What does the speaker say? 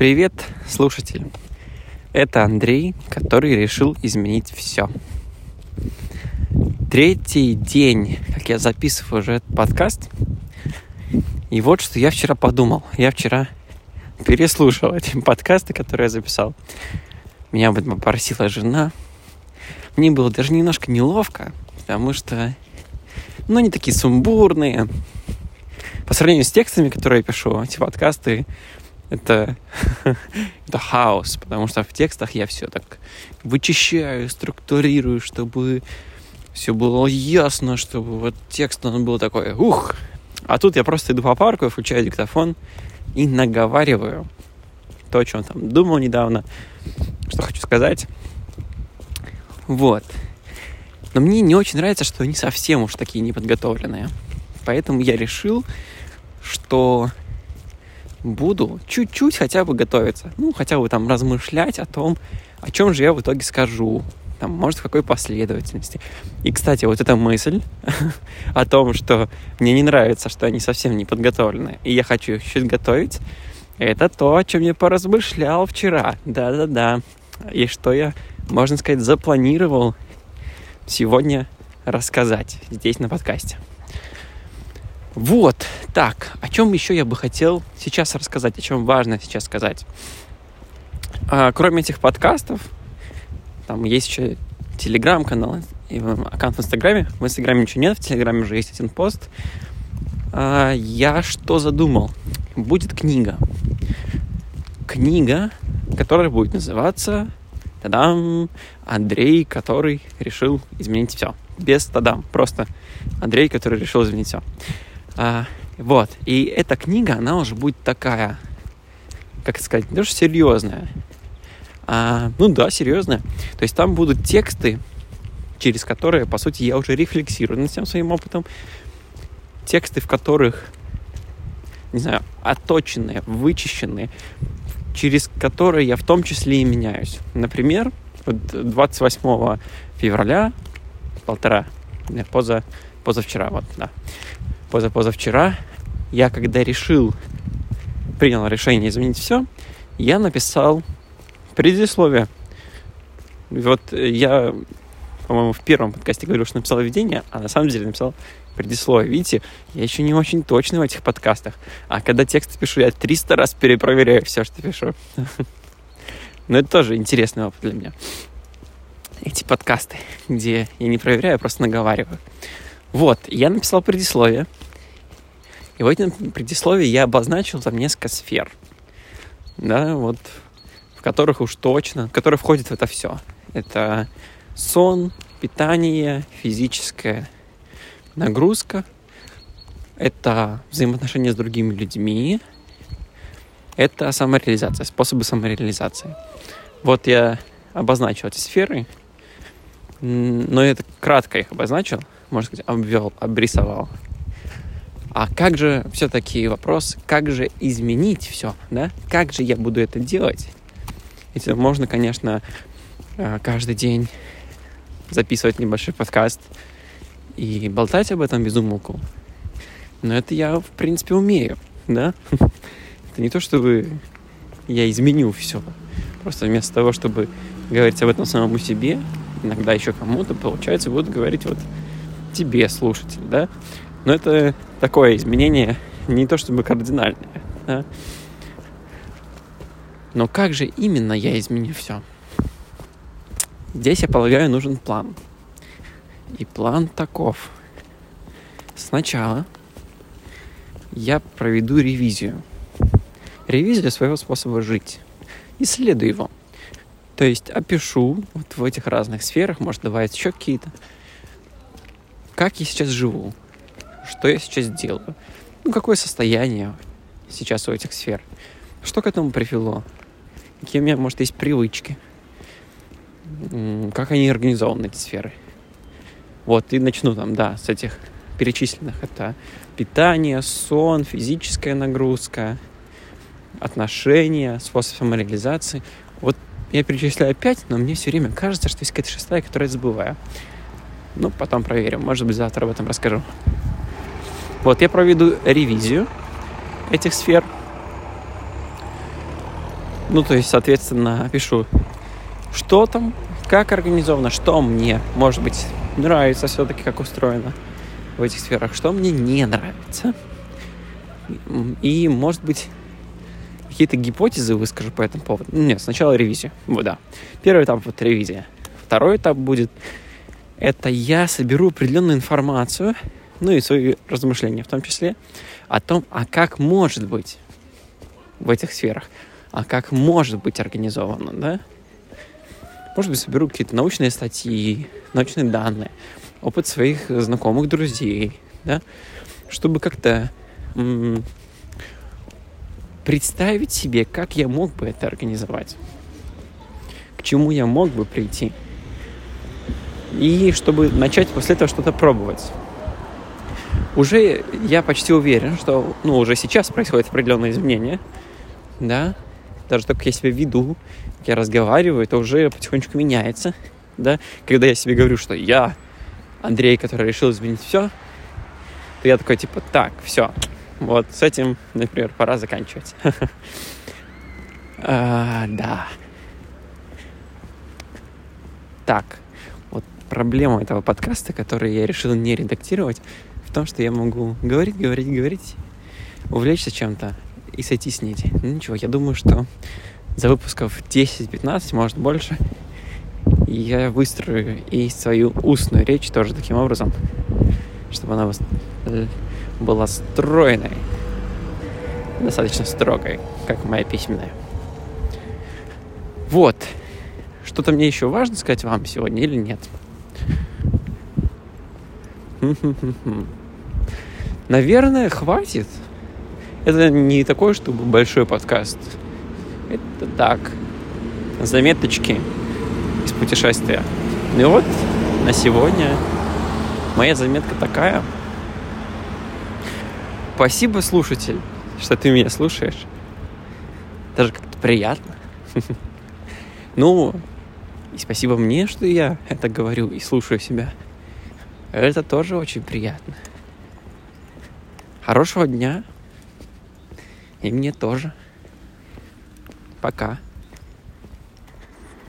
Привет, слушатель. Это Андрей, который решил изменить все. Третий день, как я записываю уже этот подкаст. И вот что я вчера подумал. Я вчера переслушал эти подкасты, которые я записал. Меня об этом попросила жена. Мне было даже немножко неловко, потому что, ну, они такие сумбурные. По сравнению с текстами, которые я пишу, эти подкасты это, это хаос, потому что в текстах я все так вычищаю, структурирую, чтобы все было ясно, чтобы вот текст он был такой, ух, а тут я просто иду по парку, включаю диктофон и наговариваю то, о чем там думал недавно, что хочу сказать. Вот. Но мне не очень нравится, что они совсем уж такие неподготовленные. Поэтому я решил, что буду чуть-чуть хотя бы готовиться. Ну, хотя бы там размышлять о том, о чем же я в итоге скажу. Там, может, в какой последовательности. И, кстати, вот эта мысль о том, что мне не нравится, что они совсем не подготовлены, и я хочу их чуть готовить, это то, о чем я поразмышлял вчера. Да-да-да. И что я, можно сказать, запланировал сегодня рассказать здесь на подкасте. Вот, так, о чем еще я бы хотел сейчас рассказать, о чем важно сейчас сказать. А, кроме этих подкастов, там есть еще телеграм-канал и аккаунт в Инстаграме. В Инстаграме ничего нет, в Телеграме уже есть один пост. А, я что задумал? Будет книга. Книга, которая будет называться Тадам, Андрей, который решил изменить все. Без тадам, просто Андрей, который решил изменить все. А, вот. И эта книга, она уже будет такая, как сказать, что серьезная. А, ну да, серьезная. То есть там будут тексты, через которые, по сути, я уже рефлексирую над всем своим опытом. Тексты, в которых, не знаю, оточенные, вычищенные, через которые я в том числе и меняюсь. Например, 28 февраля, полтора, поза, позавчера, вот, да, позапозавчера, я когда решил, принял решение изменить все, я написал предисловие. Вот я, по-моему, в первом подкасте говорил, что написал введение, а на самом деле написал предисловие. Видите, я еще не очень точный в этих подкастах. А когда текст пишу, я 300 раз перепроверяю все, что пишу. Но это тоже интересный опыт для меня. Эти подкасты, где я не проверяю, а просто наговариваю. Вот, я написал предисловие. И в этом предисловии я обозначил там несколько сфер. Да, вот, в которых уж точно, в которые входит в это все. Это сон, питание, физическая нагрузка, это взаимоотношения с другими людьми, это самореализация, способы самореализации. Вот я обозначил эти сферы, но это кратко их обозначил, можно сказать, обвел, обрисовал. А как же все-таки вопрос, как же изменить все, да? Как же я буду это делать? Если можно, конечно, э, каждый день записывать небольшой подкаст и болтать об этом без умолку. Но это я, в принципе, умею, да? Это не то, чтобы я изменю все. Просто вместо того, чтобы говорить об этом самому себе, иногда еще кому-то, получается, буду говорить вот тебе, слушатель, да? Но это такое изменение не то чтобы кардинальное, да? Но как же именно я изменю все? Здесь, я полагаю, нужен план. И план таков. Сначала я проведу ревизию. Ревизию своего способа жить. Исследую его. То есть опишу вот в этих разных сферах, может добавить еще какие-то, как я сейчас живу, что я сейчас делаю, ну, какое состояние сейчас у этих сфер, что к этому привело, какие у меня, может, есть привычки, как они организованы, эти сферы. Вот, и начну там, да, с этих перечисленных. Это питание, сон, физическая нагрузка, отношения, способ самореализации. Вот я перечисляю пять, но мне все время кажется, что есть какая-то шестая, которую я забываю. Ну, потом проверим. Может быть, завтра об этом расскажу. Вот, я проведу ревизию этих сфер. Ну, то есть, соответственно, пишу, что там, как организовано, что мне, может быть, нравится все-таки, как устроено в этих сферах, что мне не нравится. И, может быть, какие-то гипотезы выскажу по этому поводу. Нет, сначала ревизия. Вот, да. Первый этап вот ревизия. Второй этап будет это я соберу определенную информацию, ну и свои размышления в том числе, о том, а как может быть в этих сферах, а как может быть организовано, да? Может быть, соберу какие-то научные статьи, научные данные, опыт своих знакомых, друзей, да, чтобы как-то м- представить себе, как я мог бы это организовать, к чему я мог бы прийти, и чтобы начать после этого что-то пробовать. Уже я почти уверен, что ну, уже сейчас происходят определенные изменения, да, даже то, как я себя веду, я разговариваю, это уже потихонечку меняется, да, когда я себе говорю, что я Андрей, который решил изменить все, то я такой, типа, так, все, вот с этим, например, пора заканчивать. а, да. Так, вот проблема этого подкаста, который я решил не редактировать, в том, что я могу говорить, говорить, говорить, увлечься чем-то и сойти с нити. Ну ничего, я думаю, что за выпусков 10-15, может больше, я выстрою и свою устную речь тоже таким образом, чтобы она э, была стройной, достаточно строгой, как моя письменная. Вот. Что-то мне еще важно сказать вам сегодня или нет? Наверное, хватит. Это не такой, чтобы большой подкаст. Это так. Заметочки из путешествия. Ну и вот на сегодня моя заметка такая. Спасибо, слушатель, что ты меня слушаешь. Даже как-то приятно. Ну, и спасибо мне, что я это говорю и слушаю себя. Это тоже очень приятно. Хорошего дня. И мне тоже. Пока.